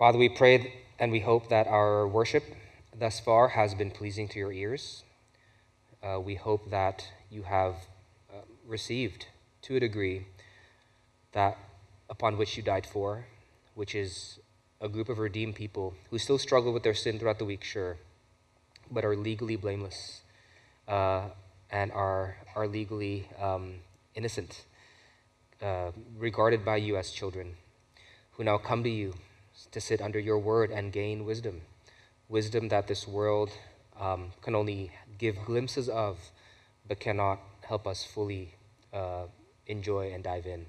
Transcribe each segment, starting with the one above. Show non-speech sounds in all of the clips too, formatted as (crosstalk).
Father, we pray and we hope that our worship thus far has been pleasing to your ears. Uh, we hope that you have uh, received, to a degree, that upon which you died for, which is a group of redeemed people who still struggle with their sin throughout the week, sure, but are legally blameless uh, and are, are legally um, innocent, uh, regarded by you as children, who now come to you to sit under your word and gain wisdom. Wisdom that this world um, can only give glimpses of, but cannot help us fully uh, enjoy and dive in.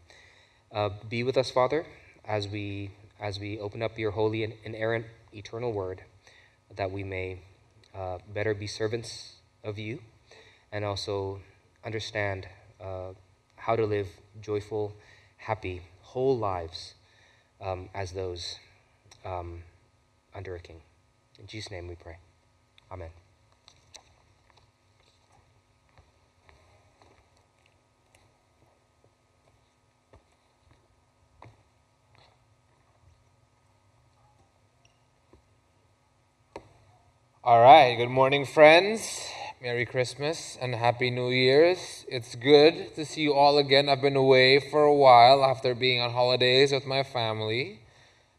Uh, be with us, Father, as we as we open up your holy and inerrant eternal word, that we may uh, better be servants of you, and also understand uh, how to live joyful, happy, whole lives um, as those um, under a king. In Jesus' name we pray. Amen. All right, good morning, friends. Merry Christmas and Happy New Year's. It's good to see you all again. I've been away for a while after being on holidays with my family.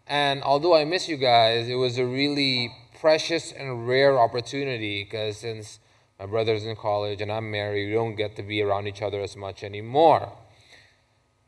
And although I miss you guys, it was a really precious and rare opportunity because since my brother's in college and I'm married, we don't get to be around each other as much anymore.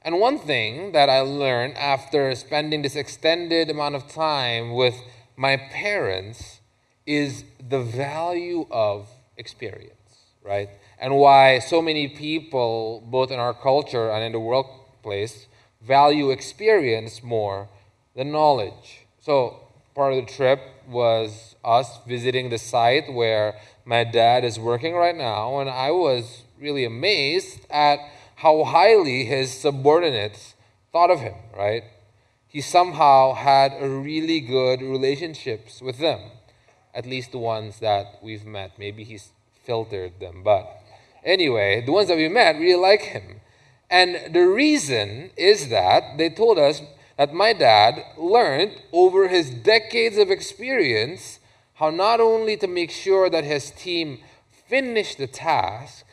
And one thing that I learned after spending this extended amount of time with my parents is the value of experience, right? And why so many people, both in our culture and in the workplace, value experience more than knowledge. So, part of the trip was us visiting the site where my dad is working right now, and I was really amazed at how highly his subordinates thought of him, right? He somehow had a really good relationships with them at least the ones that we've met. Maybe he's filtered them, but anyway, the ones that we met really like him. And the reason is that they told us that my dad learned over his decades of experience how not only to make sure that his team finished the task,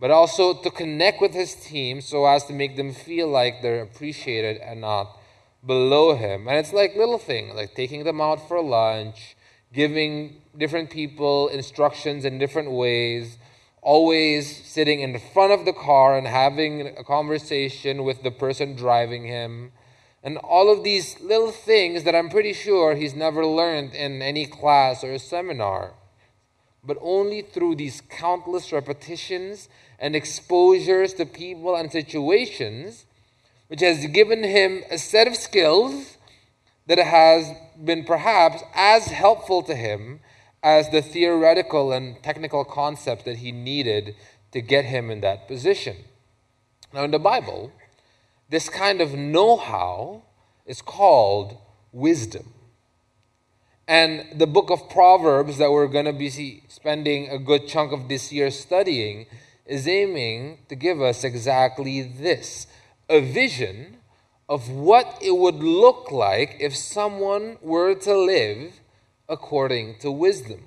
but also to connect with his team so as to make them feel like they're appreciated and not below him. And it's like little things, like taking them out for lunch, giving different people instructions in different ways, always sitting in front of the car and having a conversation with the person driving him. And all of these little things that I'm pretty sure he's never learned in any class or seminar, but only through these countless repetitions and exposures to people and situations, which has given him a set of skills that has been perhaps as helpful to him as the theoretical and technical concepts that he needed to get him in that position. Now, in the Bible, this kind of know how is called wisdom. And the book of Proverbs that we're going to be spending a good chunk of this year studying is aiming to give us exactly this a vision of what it would look like if someone were to live according to wisdom.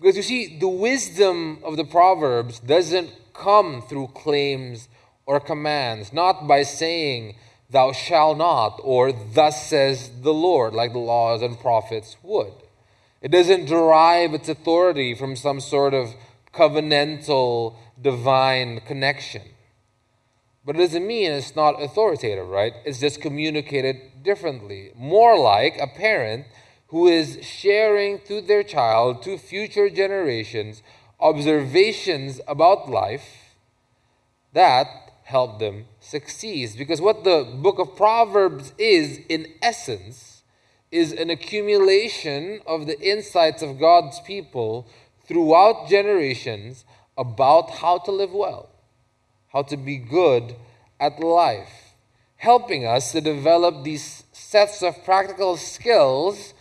Because you see, the wisdom of the Proverbs doesn't come through claims or commands, not by saying, Thou shalt not, or Thus says the Lord, like the laws and prophets would. It doesn't derive its authority from some sort of covenantal divine connection. But it doesn't mean it's not authoritative, right? It's just communicated differently. More like a parent who is sharing to their child, to future generations, observations about life that help them succeed. Because what the book of Proverbs is, in essence, is an accumulation of the insights of God's people throughout generations about how to live well how to be good at life, helping us to develop these sets of practical skills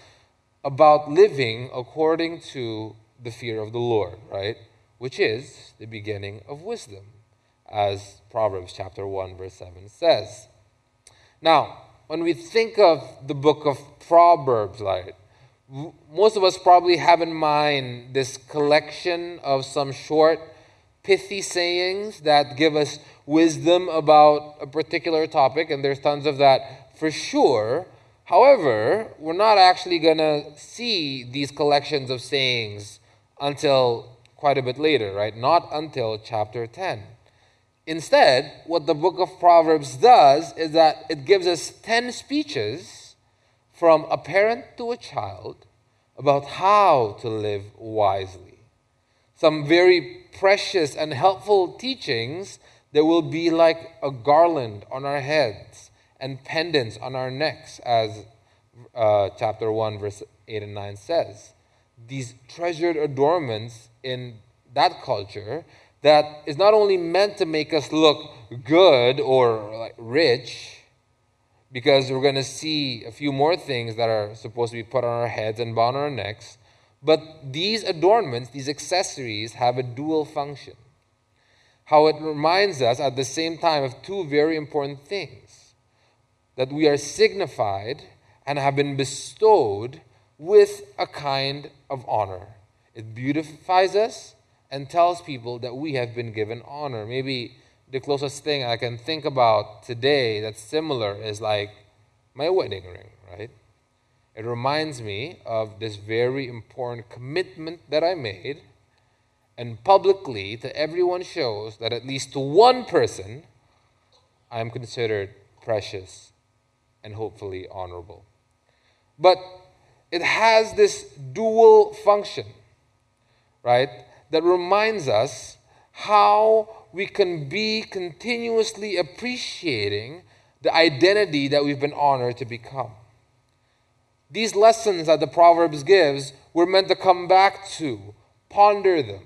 about living according to the fear of the Lord, right? Which is the beginning of wisdom, as Proverbs chapter 1, verse 7 says. Now, when we think of the book of Proverbs, right? Most of us probably have in mind this collection of some short, pithy sayings that give us wisdom about a particular topic, and there's tons of that for sure. However, we're not actually going to see these collections of sayings until quite a bit later, right? Not until chapter 10. Instead, what the book of Proverbs does is that it gives us 10 speeches from a parent to a child about how to live wisely. Some very precious and helpful teachings that will be like a garland on our heads and pendants on our necks, as uh, chapter 1, verse 8 and 9 says. These treasured adornments in that culture that is not only meant to make us look good or rich, because we're going to see a few more things that are supposed to be put on our heads and bound on our necks, but these adornments, these accessories, have a dual function. How it reminds us at the same time of two very important things that we are signified and have been bestowed with a kind of honor. It beautifies us and tells people that we have been given honor. Maybe the closest thing I can think about today that's similar is like my wedding ring, right? It reminds me of this very important commitment that I made, and publicly to everyone shows that at least to one person, I am considered precious and hopefully honorable. But it has this dual function, right? That reminds us how we can be continuously appreciating the identity that we've been honored to become. These lessons that the Proverbs gives, we're meant to come back to, ponder them,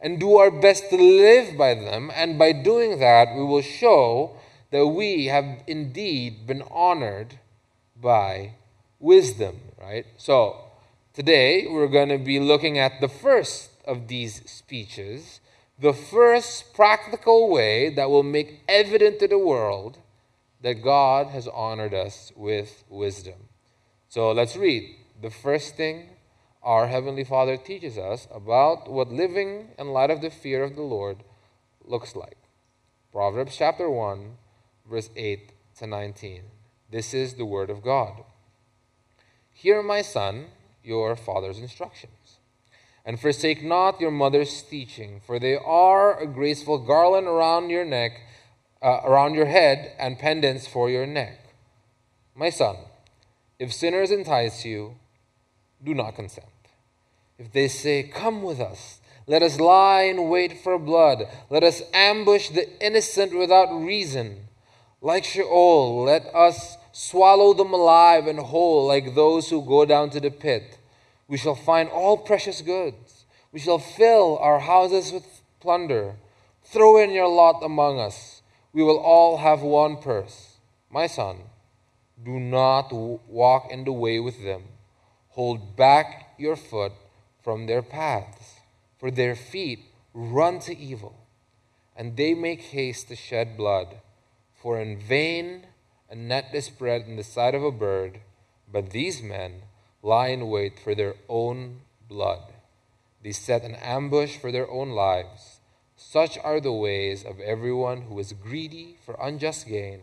and do our best to live by them. And by doing that, we will show that we have indeed been honored by wisdom, right? So, today we're going to be looking at the first of these speeches, the first practical way that will make evident to the world that God has honored us with wisdom. So let's read. The first thing our Heavenly Father teaches us about what living in light of the fear of the Lord looks like. Proverbs chapter 1, verse 8 to 19. This is the Word of God. Hear, my son, your father's instruction and forsake not your mother's teaching, for they are a graceful garland around your neck, uh, around your head, and pendants for your neck. My son, if sinners entice you, do not consent. If they say, Come with us, let us lie in wait for blood, let us ambush the innocent without reason. Like Sheol, let us swallow them alive and whole, like those who go down to the pit. We shall find all precious goods. We shall fill our houses with plunder. Throw in your lot among us. We will all have one purse. My son, do not walk in the way with them. Hold back your foot from their paths, for their feet run to evil, and they make haste to shed blood. For in vain a net is spread in the sight of a bird, but these men lie in wait for their own blood. They set an ambush for their own lives. Such are the ways of everyone who is greedy for unjust gain.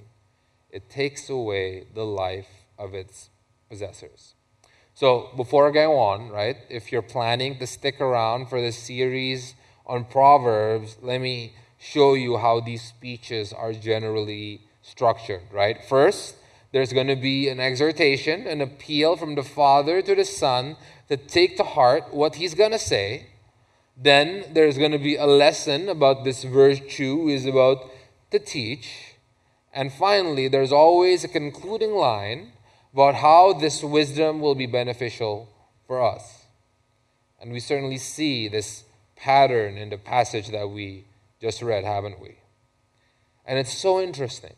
It takes away the life of its possessors. So, before I go on, right, if you're planning to stick around for the series on Proverbs, let me show you how these speeches are generally structured, right? First, there's going to be an exhortation, an appeal from the Father to the Son to take to heart what he's going to say. Then there's going to be a lesson about this virtue is about to teach. And finally, there's always a concluding line about how this wisdom will be beneficial for us. And we certainly see this pattern in the passage that we just read, haven't we? And it's so interesting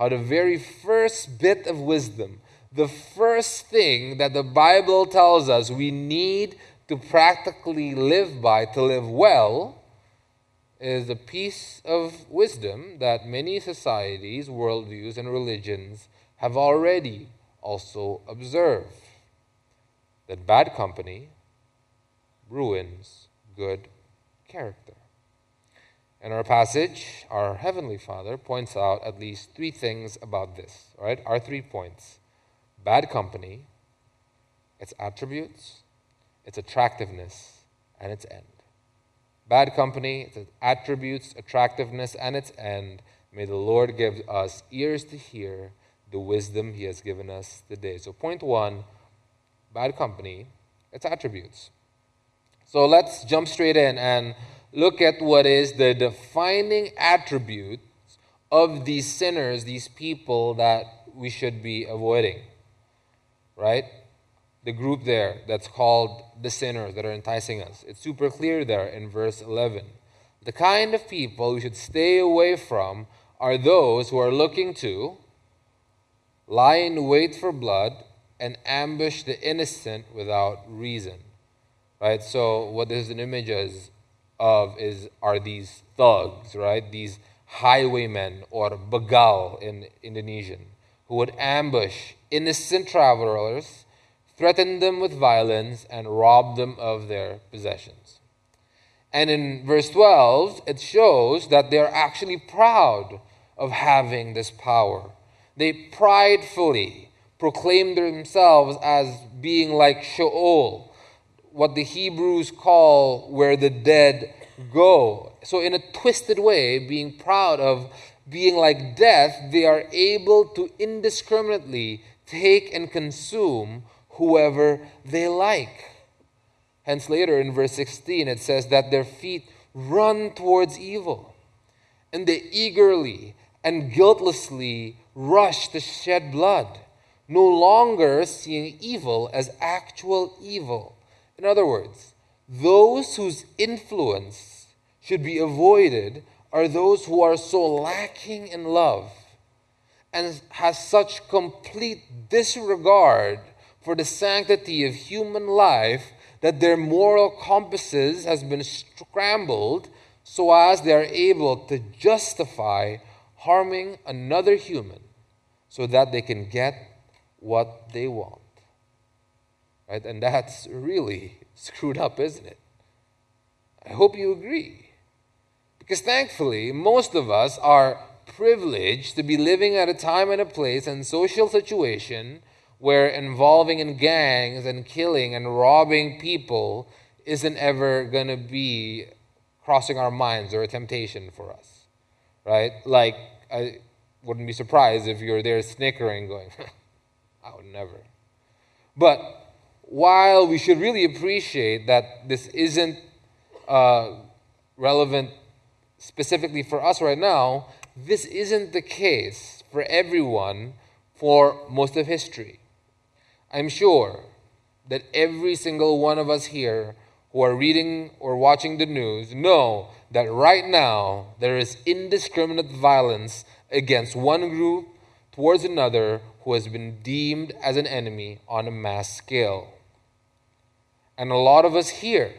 how the very first bit of wisdom, the first thing that the Bible tells us we need to practically live by to live well is a piece of wisdom that many societies, worldviews, and religions have already also observed that bad company ruins good character. In our passage, our Heavenly Father points out at least three things about this, all right? Our three points bad company, its attributes, its attractiveness, and its end. Bad company, its attributes, attractiveness, and its end. May the Lord give us ears to hear the wisdom He has given us today. So, point one bad company, its attributes. So, let's jump straight in and look at what is the defining attributes of these sinners, these people that we should be avoiding. Right? The group there that's called the sinners that are enticing us. It's super clear there in verse 11. The kind of people we should stay away from are those who are looking to lie in wait for blood and ambush the innocent without reason. Right? So, what this is an image is, of is are these thugs, right? These highwaymen or begal in Indonesian who would ambush innocent travelers, threaten them with violence, and rob them of their possessions. And in verse 12, it shows that they're actually proud of having this power. They pridefully proclaim themselves as being like Sheol, what the Hebrews call where the dead go. So, in a twisted way, being proud of being like death, they are able to indiscriminately take and consume whoever they like. Hence, later in verse 16, it says that their feet run towards evil, and they eagerly and guiltlessly rush to shed blood, no longer seeing evil as actual evil in other words, those whose influence should be avoided are those who are so lacking in love and has such complete disregard for the sanctity of human life that their moral compasses has been scrambled so as they are able to justify harming another human so that they can get what they want. Right? And that's really screwed up, isn't it? I hope you agree. Because thankfully, most of us are privileged to be living at a time and a place and social situation where involving in gangs and killing and robbing people isn't ever going to be crossing our minds or a temptation for us. Right? Like, I wouldn't be surprised if you're there snickering, going, (laughs) I would never. But while we should really appreciate that this isn't uh, relevant specifically for us right now, this isn't the case for everyone for most of history. I'm sure that every single one of us here who are reading or watching the news know that right now there is indiscriminate violence against one group towards another who has been deemed as an enemy on a mass scale. And a lot of us here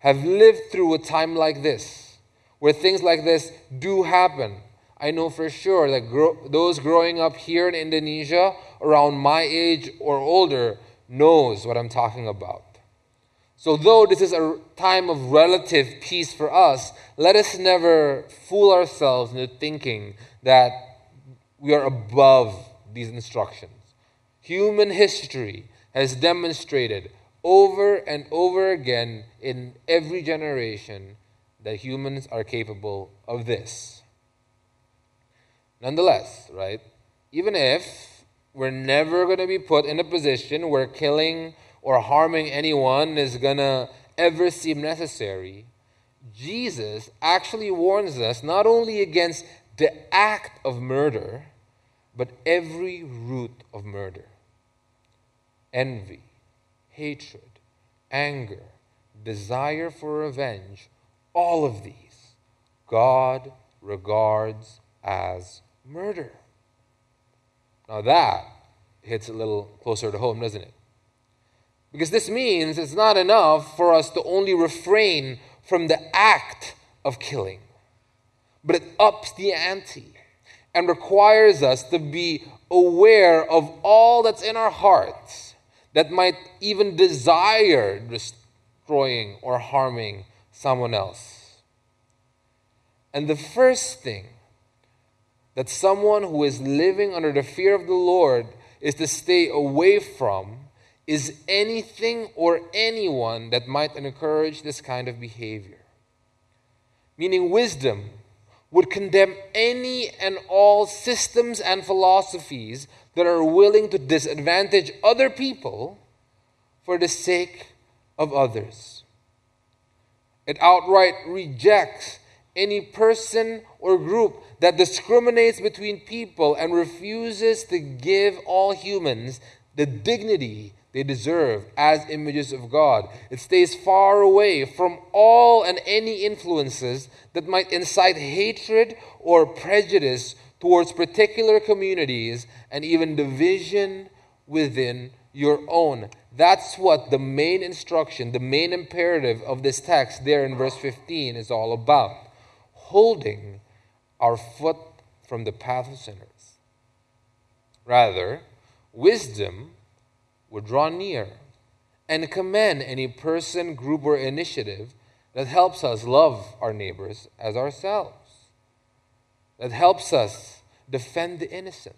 have lived through a time like this, where things like this do happen. I know for sure that gro- those growing up here in Indonesia around my age or older knows what I'm talking about. So though this is a time of relative peace for us, let us never fool ourselves into thinking that we are above these instructions. Human history has demonstrated over and over again in every generation that humans are capable of this. Nonetheless, right, even if we're never going to be put in a position where killing or harming anyone is going to ever seem necessary, Jesus actually warns us not only against the act of murder, but every root of murder envy, hatred, anger, desire for revenge, all of these, God regards as murder. Now that hits a little closer to home, doesn't it? Because this means it's not enough for us to only refrain from the act of killing, but it ups the ante and requires us to be aware of all that's in our hearts that might even desire destroying or harming someone else. And the first thing that someone who is living under the fear of the Lord is to stay away from is anything or anyone that might encourage this kind of behavior. Meaning, wisdom would condemn any and all systems and philosophies that are willing to disadvantage other people for the sake of others. It outright rejects any person or group that discriminates between people and refuses to give all humans the dignity they deserve as images of God. It stays far away from all and any influences that might incite hatred or prejudice towards particular communities and even division within your own. That's what the main instruction, the main imperative of this text there in verse 15 is all about. Holding our foot from the path of sinners. Rather, wisdom would draw near and commend any person, group, or initiative that helps us love our neighbors as ourselves, that helps us defend the innocent,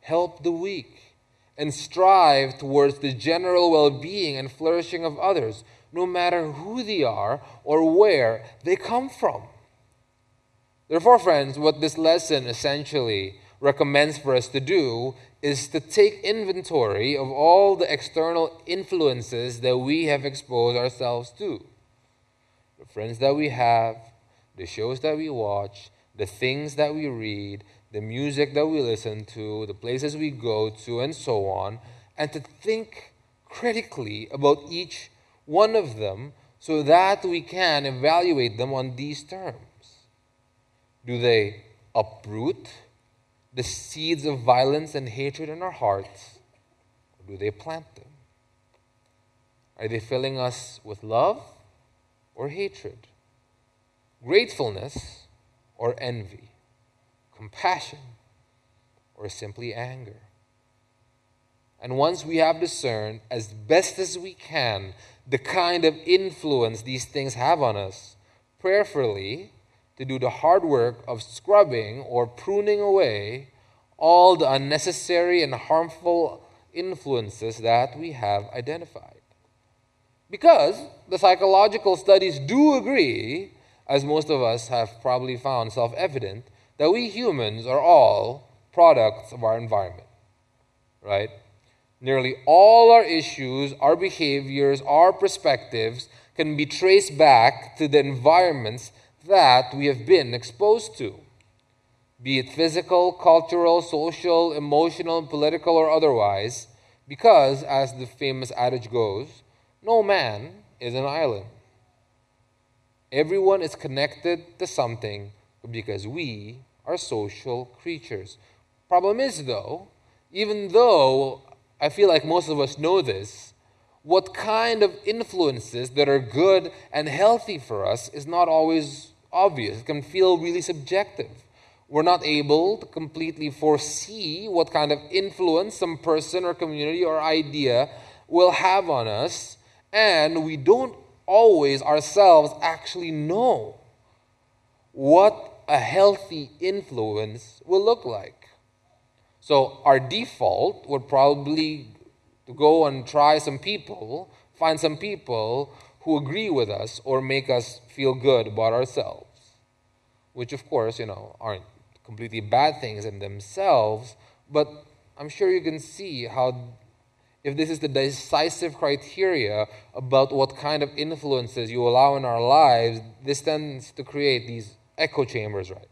help the weak, and strive towards the general well being and flourishing of others, no matter who they are or where they come from. Therefore, friends, what this lesson essentially recommends for us to do is to take inventory of all the external influences that we have exposed ourselves to. The friends that we have, the shows that we watch, the things that we read, the music that we listen to, the places we go to, and so on, and to think critically about each one of them so that we can evaluate them on these terms. Do they uproot? the seeds of violence and hatred in our hearts, or do they plant them? Are they filling us with love or hatred? Gratefulness or envy? Compassion or simply anger? And once we have discerned, as best as we can, the kind of influence these things have on us, prayerfully, to do the hard work of scrubbing or pruning away all the unnecessary and harmful influences that we have identified. Because the psychological studies do agree, as most of us have probably found self evident, that we humans are all products of our environment. Right? Nearly all our issues, our behaviors, our perspectives can be traced back to the environments that we have been exposed to, be it physical, cultural, social, emotional, political, or otherwise, because, as the famous adage goes, no man is an island. Everyone is connected to something because we are social creatures. Problem is, though, even though I feel like most of us know this, what kind of influences that are good and healthy for us is not always obvious. It can feel really subjective. We're not able to completely foresee what kind of influence some person or community or idea will have on us, and we don't always ourselves actually know what a healthy influence will look like. So, our default would probably to go and try some people, find some people who agree with us or make us feel good about ourselves, which, of course, you know, aren't completely bad things in themselves, but I'm sure you can see how, if this is the decisive criteria about what kind of influences you allow in our lives, this tends to create these echo chambers, right?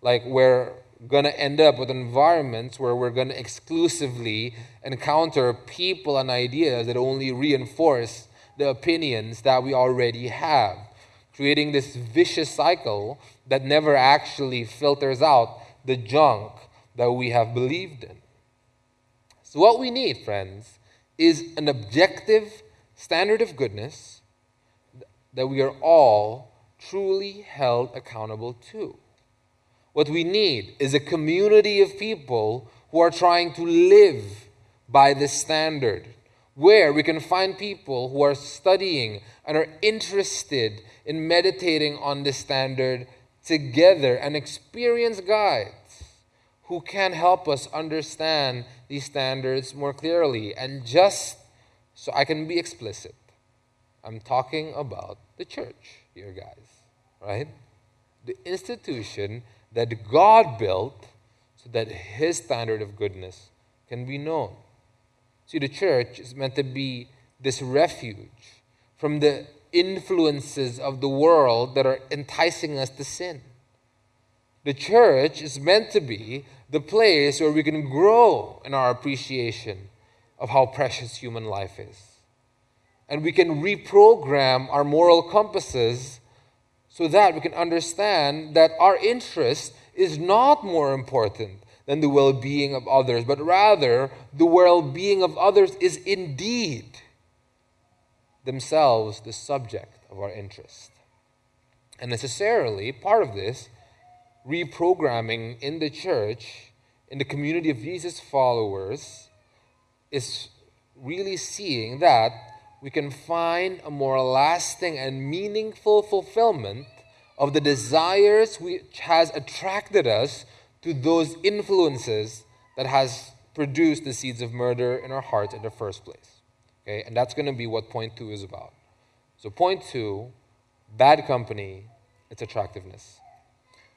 Like we're going to end up with environments where we're going to exclusively encounter people and ideas that only reinforce the opinions that we already have, creating this vicious cycle that never actually filters out the junk that we have believed in. So, what we need, friends, is an objective standard of goodness that we are all truly held accountable to. What we need is a community of people who are trying to live by this standard, where we can find people who are studying and are interested in meditating on this standard together and experience guides who can help us understand these standards more clearly. And just so I can be explicit, I'm talking about the church here, guys, right? The institution that God built so that His standard of goodness can be known. See, the church is meant to be this refuge from the influences of the world that are enticing us to sin. The church is meant to be the place where we can grow in our appreciation of how precious human life is. And we can reprogram our moral compasses so that we can understand that our interest is not more important than the well being of others, but rather the well being of others is indeed themselves the subject of our interest. And necessarily, part of this reprogramming in the church, in the community of Jesus' followers, is really seeing that we can find a more lasting and meaningful fulfillment of the desires which has attracted us to those influences that has produced the seeds of murder in our hearts in the first place. Okay, and that's going to be what point two is about. So, point two bad company, its attractiveness.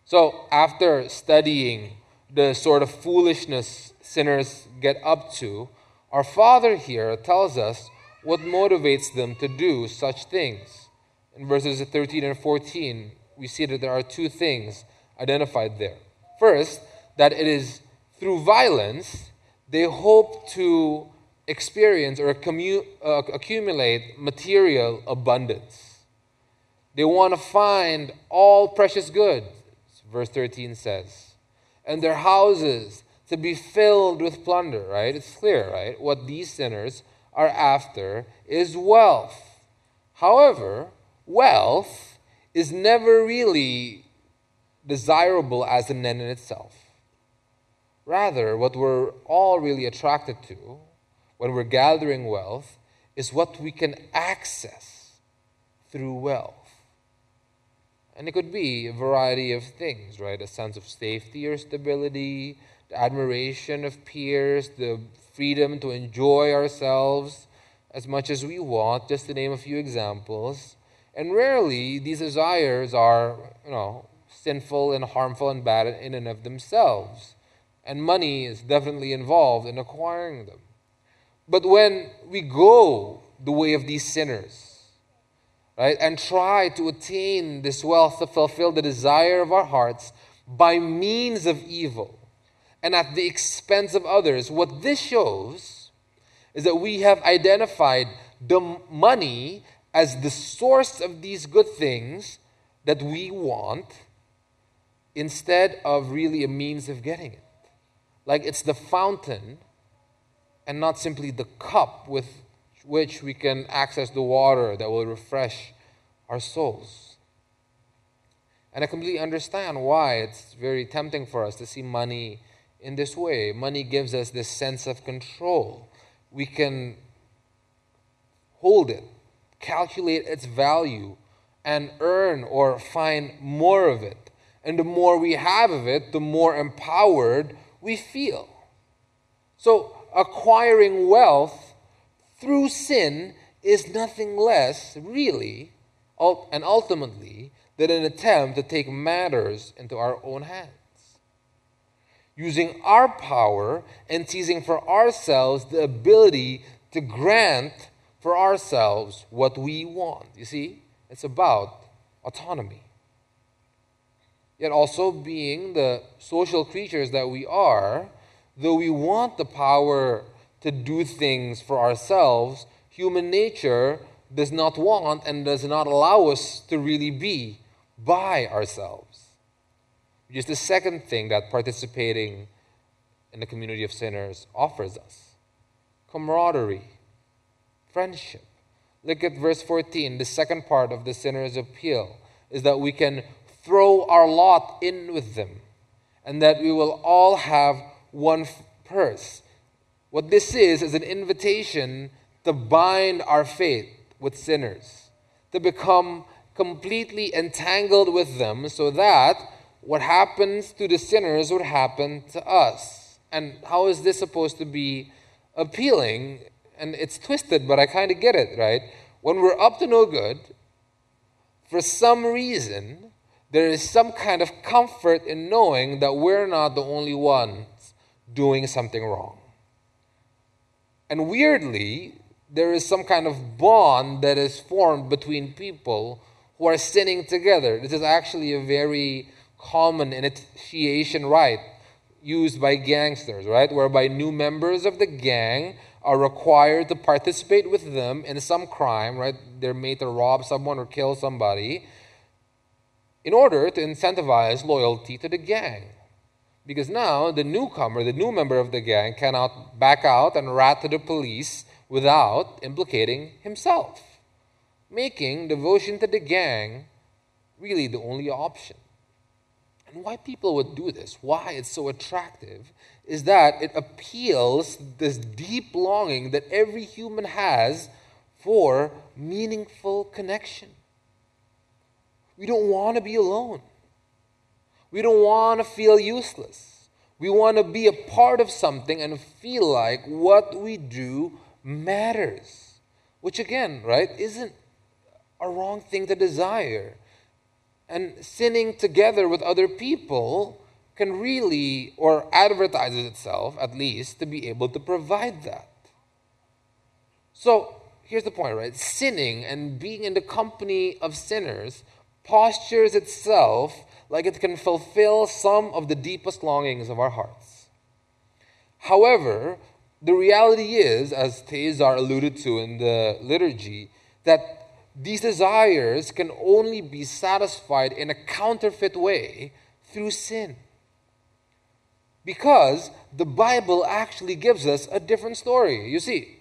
So, after studying the sort of foolishness sinners get up to, our Father here tells us what motivates them to do such things. In verses 13 and 14, we see that there are two things identified there. First, that it is through violence they hope to experience or commu- uh, accumulate material abundance. They want to find all precious goods, verse 13 says, and their houses to be filled with plunder, right? It's clear, right? What these sinners are after is wealth. However, wealth is never really desirable as an end in itself. Rather, what we're all really attracted to when we're gathering wealth is what we can access through wealth. And it could be a variety of things, right? A sense of safety or stability, the admiration of peers, the freedom to enjoy ourselves as much as we want, just to name a few examples. And rarely these desires are, you know, sinful and harmful and bad in and of themselves. And money is definitely involved in acquiring them. But when we go the way of these sinners, right, and try to attain this wealth to fulfill the desire of our hearts by means of evil and at the expense of others, what this shows is that we have identified the money as the source of these good things that we want instead of really a means of getting it. Like it's the fountain and not simply the cup with which we can access the water that will refresh our souls. And I completely understand why it's very tempting for us to see money in this way. Money gives us this sense of control. We can hold it, calculate its value, and earn or find more of it. And the more we have of it, the more empowered we feel. So, acquiring wealth through sin is nothing less, really, and ultimately, than an attempt to take matters into our own hands. Using our power and seizing for ourselves the ability to grant for ourselves what we want. You see, it's about autonomy. Yet also being the social creatures that we are, though we want the power to do things for ourselves, human nature does not want and does not allow us to really be by ourselves. Which is the second thing that participating in the community of sinners offers us camaraderie, friendship. Look at verse 14. The second part of the sinner's appeal is that we can throw our lot in with them and that we will all have one purse. What this is, is an invitation to bind our faith with sinners, to become completely entangled with them so that what happens to the sinners would happen to us. And how is this supposed to be appealing? And it's twisted, but I kind of get it, right? When we're up to no good, for some reason, there is some kind of comfort in knowing that we're not the only ones doing something wrong. And weirdly, there is some kind of bond that is formed between people who are sinning together. This is actually a very common initiation rite used by gangsters, right? Whereby new members of the gang are required to participate with them in some crime, right? They're made to rob someone or kill somebody in order to incentivize loyalty to the gang. Because now the newcomer, the new member of the gang, cannot back out and rat to the police without implicating himself, making devotion to the gang really the only option. And why people would do this, why it's so attractive, is that it appeals this deep longing that every human has for meaningful connection. We don't want to be alone. We don't want to feel useless. We want to be a part of something and feel like what we do matters. Which, again, right, isn't a wrong thing to desire. And sinning together with other people can really, or advertises itself at least, to be able to provide that. So here's the point, right? Sinning and being in the company of sinners postures itself like it can fulfill some of the deepest longings of our hearts. However, the reality is, as Tezar alluded to in the liturgy, that these desires can only be satisfied in a counterfeit way through sin. Because the Bible actually gives us a different story. You see,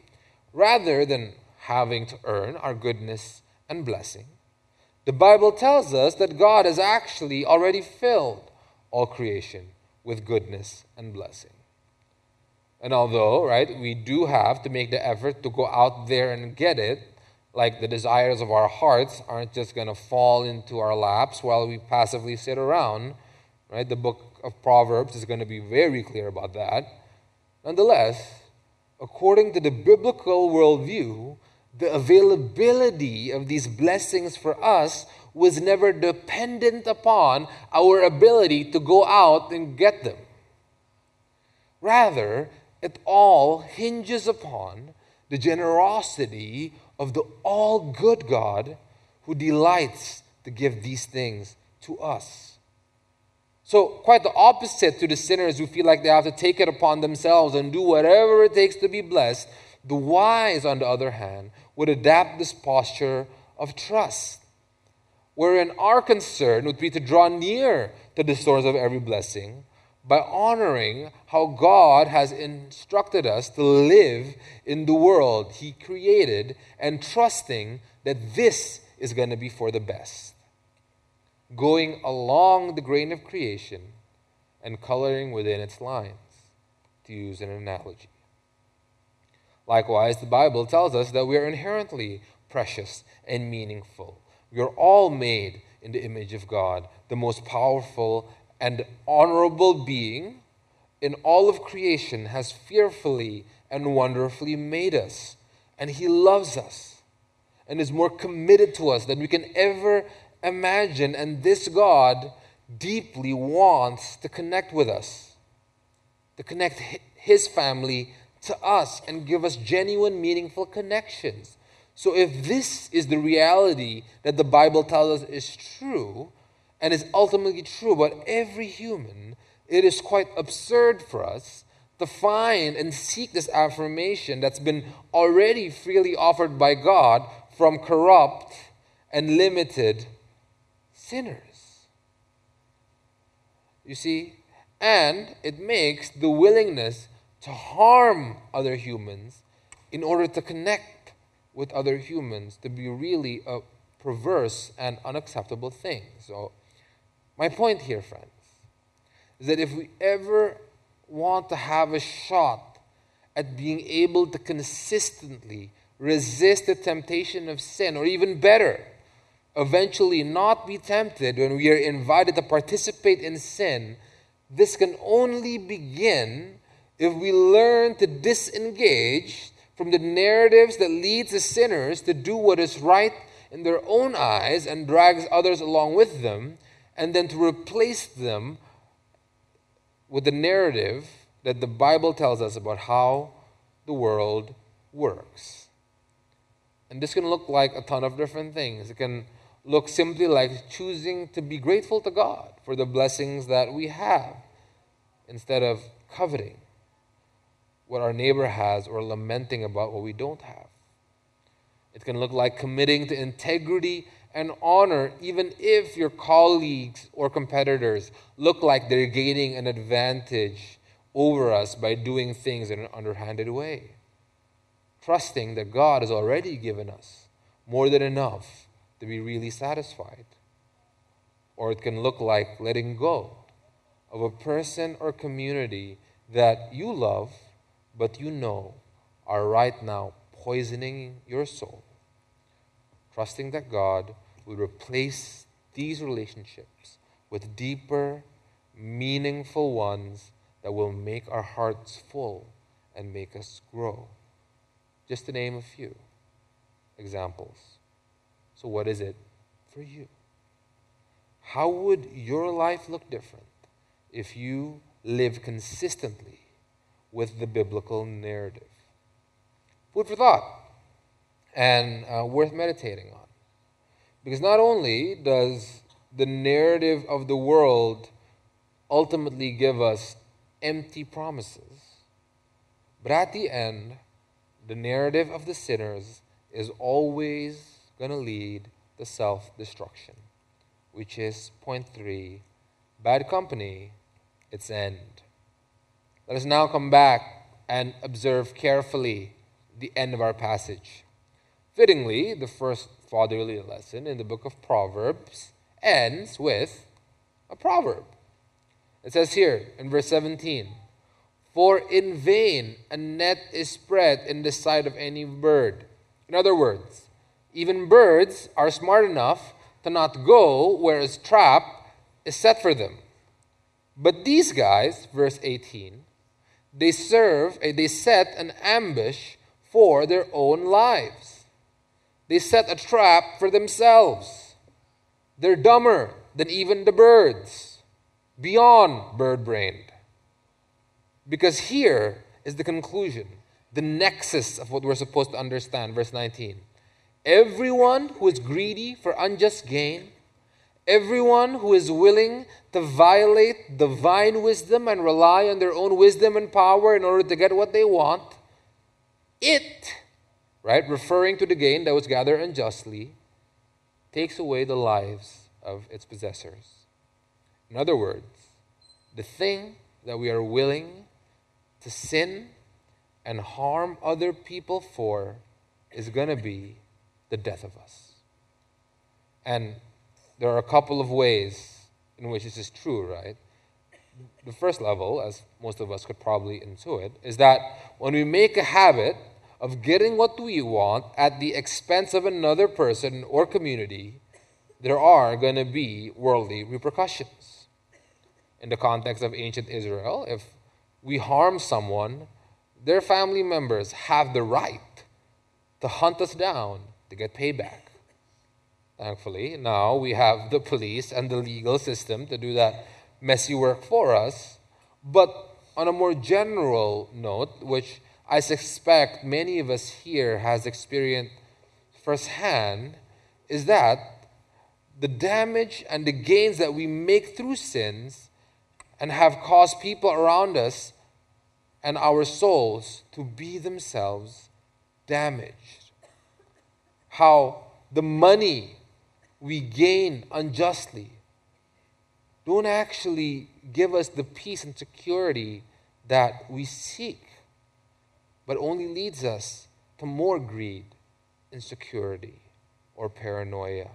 rather than having to earn our goodness and blessing, the Bible tells us that God has actually already filled all creation with goodness and blessing. And although, right, we do have to make the effort to go out there and get it, like the desires of our hearts aren't just going to fall into our laps while we passively sit around. Right? The book of Proverbs is going to be very clear about that. Nonetheless, according to the biblical worldview, the availability of these blessings for us was never dependent upon our ability to go out and get them. Rather, it all hinges upon the generosity of the all good God who delights to give these things to us. So, quite the opposite to the sinners who feel like they have to take it upon themselves and do whatever it takes to be blessed, the wise, on the other hand, would adapt this posture of trust, wherein our concern would be to draw near to the source of every blessing by honoring how God has instructed us to live in the world He created and trusting that this is going to be for the best. Going along the grain of creation and coloring within its lines, to use an analogy. Likewise, the Bible tells us that we are inherently precious and meaningful. We are all made in the image of God, the most powerful and honorable being in all of creation has fearfully and wonderfully made us. And He loves us and is more committed to us than we can ever imagine. And this God deeply wants to connect with us, to connect His family to us and give us genuine, meaningful connections. So, if this is the reality that the Bible tells us is true, and is ultimately true about every human, it is quite absurd for us to find and seek this affirmation that's been already freely offered by God from corrupt and limited sinners. You see? And it makes the willingness to harm other humans in order to connect with other humans to be really a perverse and unacceptable thing. So, my point here, friends, is that if we ever want to have a shot at being able to consistently resist the temptation of sin, or even better, eventually not be tempted when we are invited to participate in sin, this can only begin if we learn to disengage from the narratives that lead to sinners to do what is right in their own eyes and drags others along with them, and then to replace them with the narrative that the Bible tells us about how the world works. And this can look like a ton of different things. It can look simply like choosing to be grateful to God for the blessings that we have instead of coveting what our neighbor has or lamenting about what we don't have. It can look like committing to integrity and honor, even if your colleagues or competitors look like they're gaining an advantage over us by doing things in an underhanded way. Trusting that God has already given us more than enough to be really satisfied. Or it can look like letting go of a person or community that you love, but you know are right now poisoning your soul. Trusting that God will replace these relationships with deeper, meaningful ones that will make our hearts full and make us grow. Just to name a few examples. So, what is it for you? How would your life look different if you live consistently with the biblical narrative? Food for thought and uh, worth meditating on. Because not only does the narrative of the world ultimately give us empty promises, but at the end, the narrative of the sinners is always going to lead to self destruction, which is point three bad company, its end. Let us now come back and observe carefully the end of our passage. Fittingly, the first fatherly lesson in the book of Proverbs ends with a proverb. It says here in verse 17 For in vain a net is spread in the sight of any bird. In other words, even birds are smart enough to not go where a trap is set for them. But these guys, verse 18, they serve, eh, they set an ambush for their own lives. They set a trap for themselves. They're dumber than even the birds, beyond bird brained. Because here is the conclusion, the nexus of what we're supposed to understand. Verse 19. Everyone who is greedy for unjust gain, everyone who is willing to violate divine wisdom and rely on their own wisdom and power in order to get what they want, it right, referring to the gain that was gathered unjustly, takes away the lives of its possessors. In other words, the thing that we are willing to sin and harm other people for is going to be the death of us. And there are a couple of ways in which this is true, right? The first level, as most of us could probably intuit, is that when we make a habit of getting what we want at the expense of another person or community, there are going to be worldly repercussions. In the context of ancient Israel, if we harm someone, their family members have the right to hunt us down to get payback. Thankfully, now we have the police and the legal system to do that messy work for us. But on a more general note, which I suspect many of us here has experienced firsthand is that the damage and the gains that we make through sins and have caused people around us and our souls to be themselves damaged. How the money we gain unjustly don't actually give us the peace and security that we seek but only leads us to more greed, insecurity, or paranoia.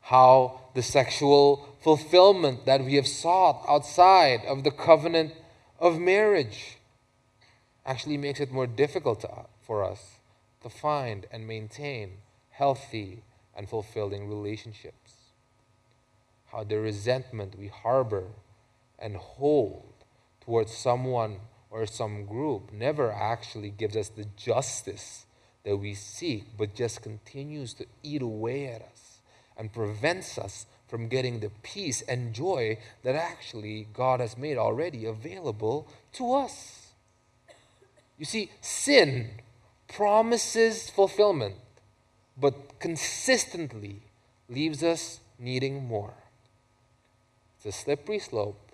How the sexual fulfillment that we have sought outside of the covenant of marriage actually makes it more difficult to, for us to find and maintain healthy and fulfilling relationships. How the resentment we harbor and hold towards someone or some group never actually gives us the justice that we seek, but just continues to eat away at us and prevents us from getting the peace and joy that actually God has made already available to us. You see, sin promises fulfillment, but consistently leaves us needing more. It's a slippery slope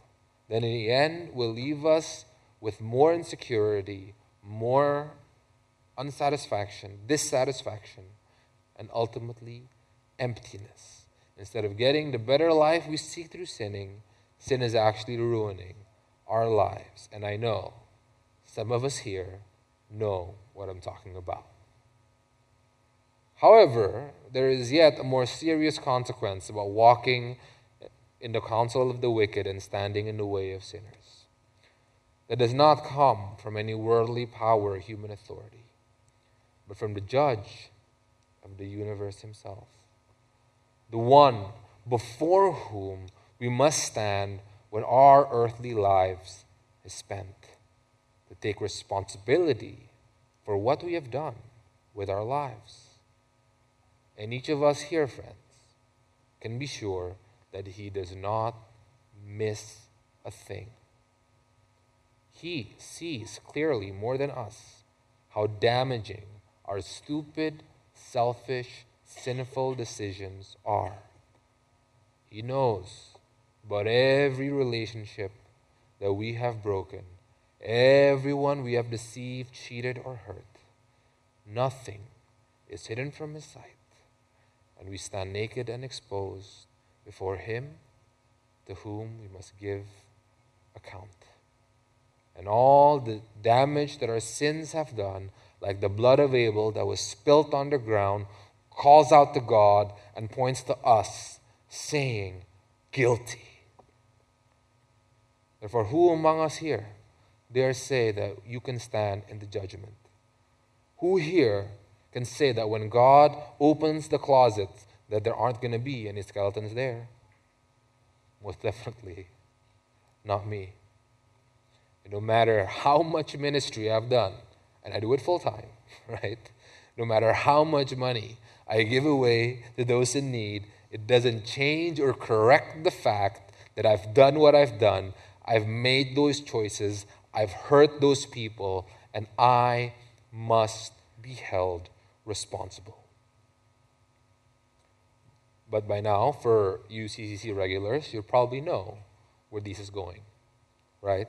that in the end will leave us with more insecurity, more unsatisfaction, dissatisfaction, and ultimately emptiness. Instead of getting the better life we seek through sinning, sin is actually ruining our lives. And I know some of us here know what I'm talking about. However, there is yet a more serious consequence about walking in the counsel of the wicked and standing in the way of sinners. That does not come from any worldly power or human authority, but from the judge of the universe himself, the one before whom we must stand when our earthly lives is spent, to take responsibility for what we have done with our lives. And each of us here, friends, can be sure that He does not miss a thing. He sees clearly more than us how damaging our stupid, selfish, sinful decisions are. He knows about every relationship that we have broken, everyone we have deceived, cheated, or hurt. Nothing is hidden from His sight, and we stand naked and exposed before Him to whom we must give account. And all the damage that our sins have done, like the blood of Abel that was spilt on the ground, calls out to God and points to us, saying, Guilty. Therefore, who among us here dare say that you can stand in the judgment? Who here can say that when God opens the closets, that there aren't going to be any skeletons there? Most (laughs) definitely not me. And no matter how much ministry I've done, and I do it full time, (laughs) right? No matter how much money I give away to those in need, it doesn't change or correct the fact that I've done what I've done. I've made those choices. I've hurt those people, and I must be held responsible. But by now, for you CCC regulars, you probably know where this is going, right?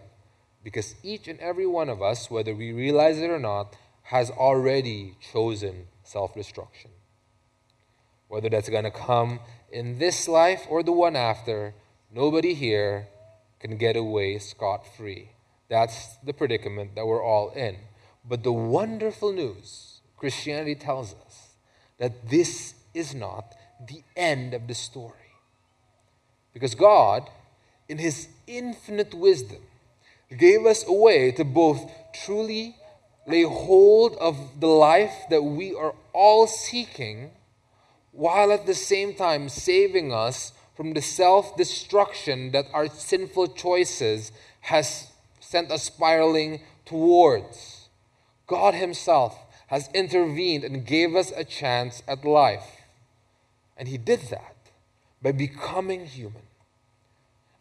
Because each and every one of us, whether we realize it or not, has already chosen self destruction. Whether that's going to come in this life or the one after, nobody here can get away scot free. That's the predicament that we're all in. But the wonderful news Christianity tells us that this is not the end of the story. Because God, in His infinite wisdom, gave us a way to both truly lay hold of the life that we are all seeking, while at the same time saving us from the self destruction that our sinful choices has sent us spiraling towards. God Himself has intervened and gave us a chance at life. And He did that by becoming human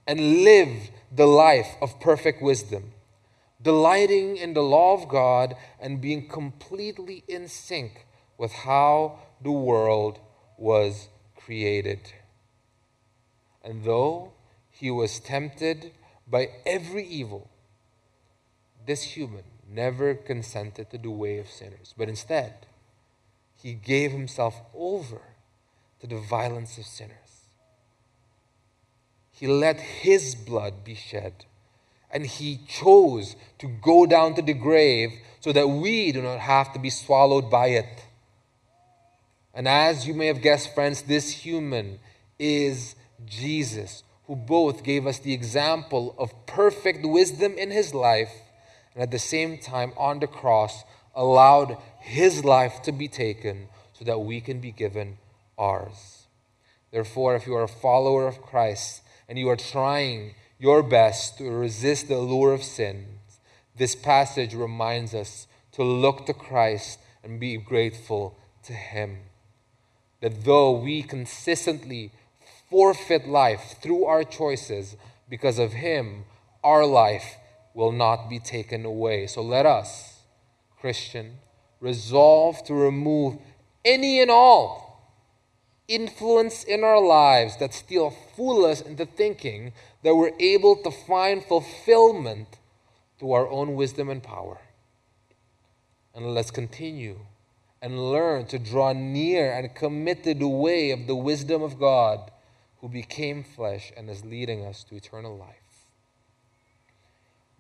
and lived the life of perfect wisdom, delighting in the law of God and being completely in sync with how the world was created. And though he was tempted by every evil, this human never consented to the way of sinners, but instead, he gave himself over to the violence of sinners. He let his blood be shed, and he chose to go down to the grave so that we do not have to be swallowed by it. And as you may have guessed, friends, this human is Jesus, who both gave us the example of perfect wisdom in his life and at the same time on the cross allowed his life to be taken so that we can be given ours. Therefore, if you are a follower of Christ and you are trying your best to resist the allure of sin, this passage reminds us to look to Christ and be grateful to Him. That though we consistently forfeit life through our choices, because of Him, our life will not be taken away. So let us, Christian, resolve to remove any and all influence in our lives that still fool us into thinking that we're able to find fulfillment through our own wisdom and power. And let's continue and learn to draw near and commit to the way of the wisdom of God who became flesh and is leading us to eternal life.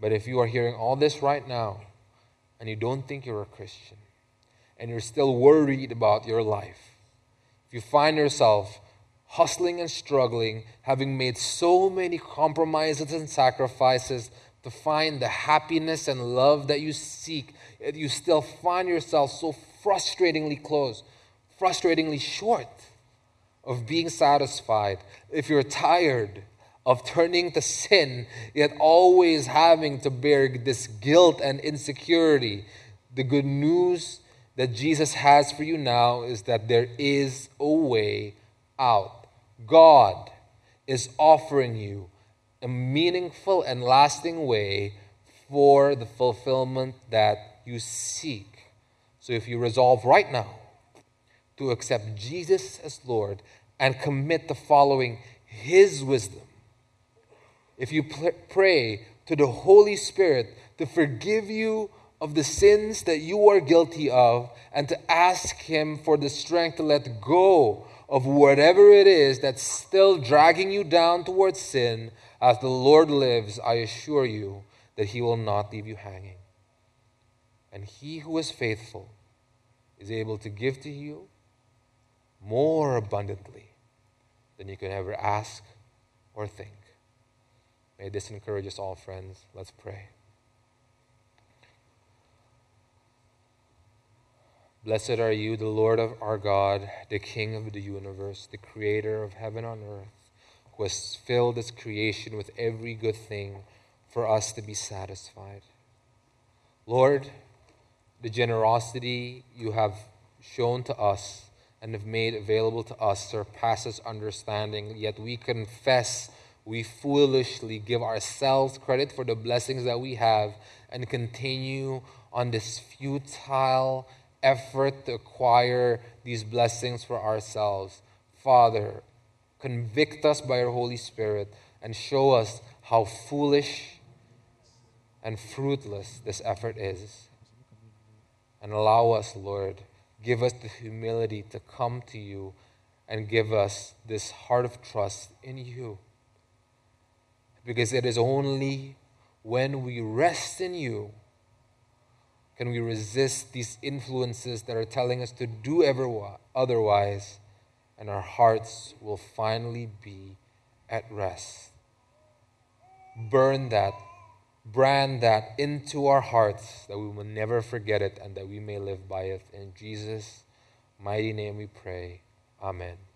But if you are hearing all this right now and you don't think you're a Christian and you're still worried about your life, if you find yourself hustling and struggling, having made so many compromises and sacrifices to find the happiness and love that you seek, yet you still find yourself so frustratingly close, frustratingly short of being satisfied. If you're tired of turning to sin, yet always having to bear this guilt and insecurity, the good news that Jesus has for you now is that there is a way out. God is offering you a meaningful and lasting way for the fulfillment that you seek. So if you resolve right now to accept Jesus as Lord and commit to following His wisdom, if you pray to the Holy Spirit to forgive you of the sins that you are guilty of and to ask Him for the strength to let go of whatever it is that's still dragging you down towards sin, as the Lord lives, I assure you that He will not leave you hanging. And He who is faithful is able to give to you more abundantly than you can ever ask or think. May this encourage us all, friends. Let's pray. Blessed are you, the Lord of our God, the King of the universe, the creator of heaven and earth, who has filled this creation with every good thing for us to be satisfied. Lord, the generosity you have shown to us and have made available to us surpasses understanding, yet we confess we foolishly give ourselves credit for the blessings that we have and continue on this futile effort to acquire these blessings for ourselves. Father, convict us by your Holy Spirit and show us how foolish and fruitless this effort is. And allow us, Lord, give us the humility to come to you and give us this heart of trust in you. Because it is only when we rest in you can we resist these influences that are telling us to do ever otherwise, and our hearts will finally be at rest? Burn that, brand that into our hearts that we will never forget it and that we may live by it. In Jesus' mighty name we pray. Amen.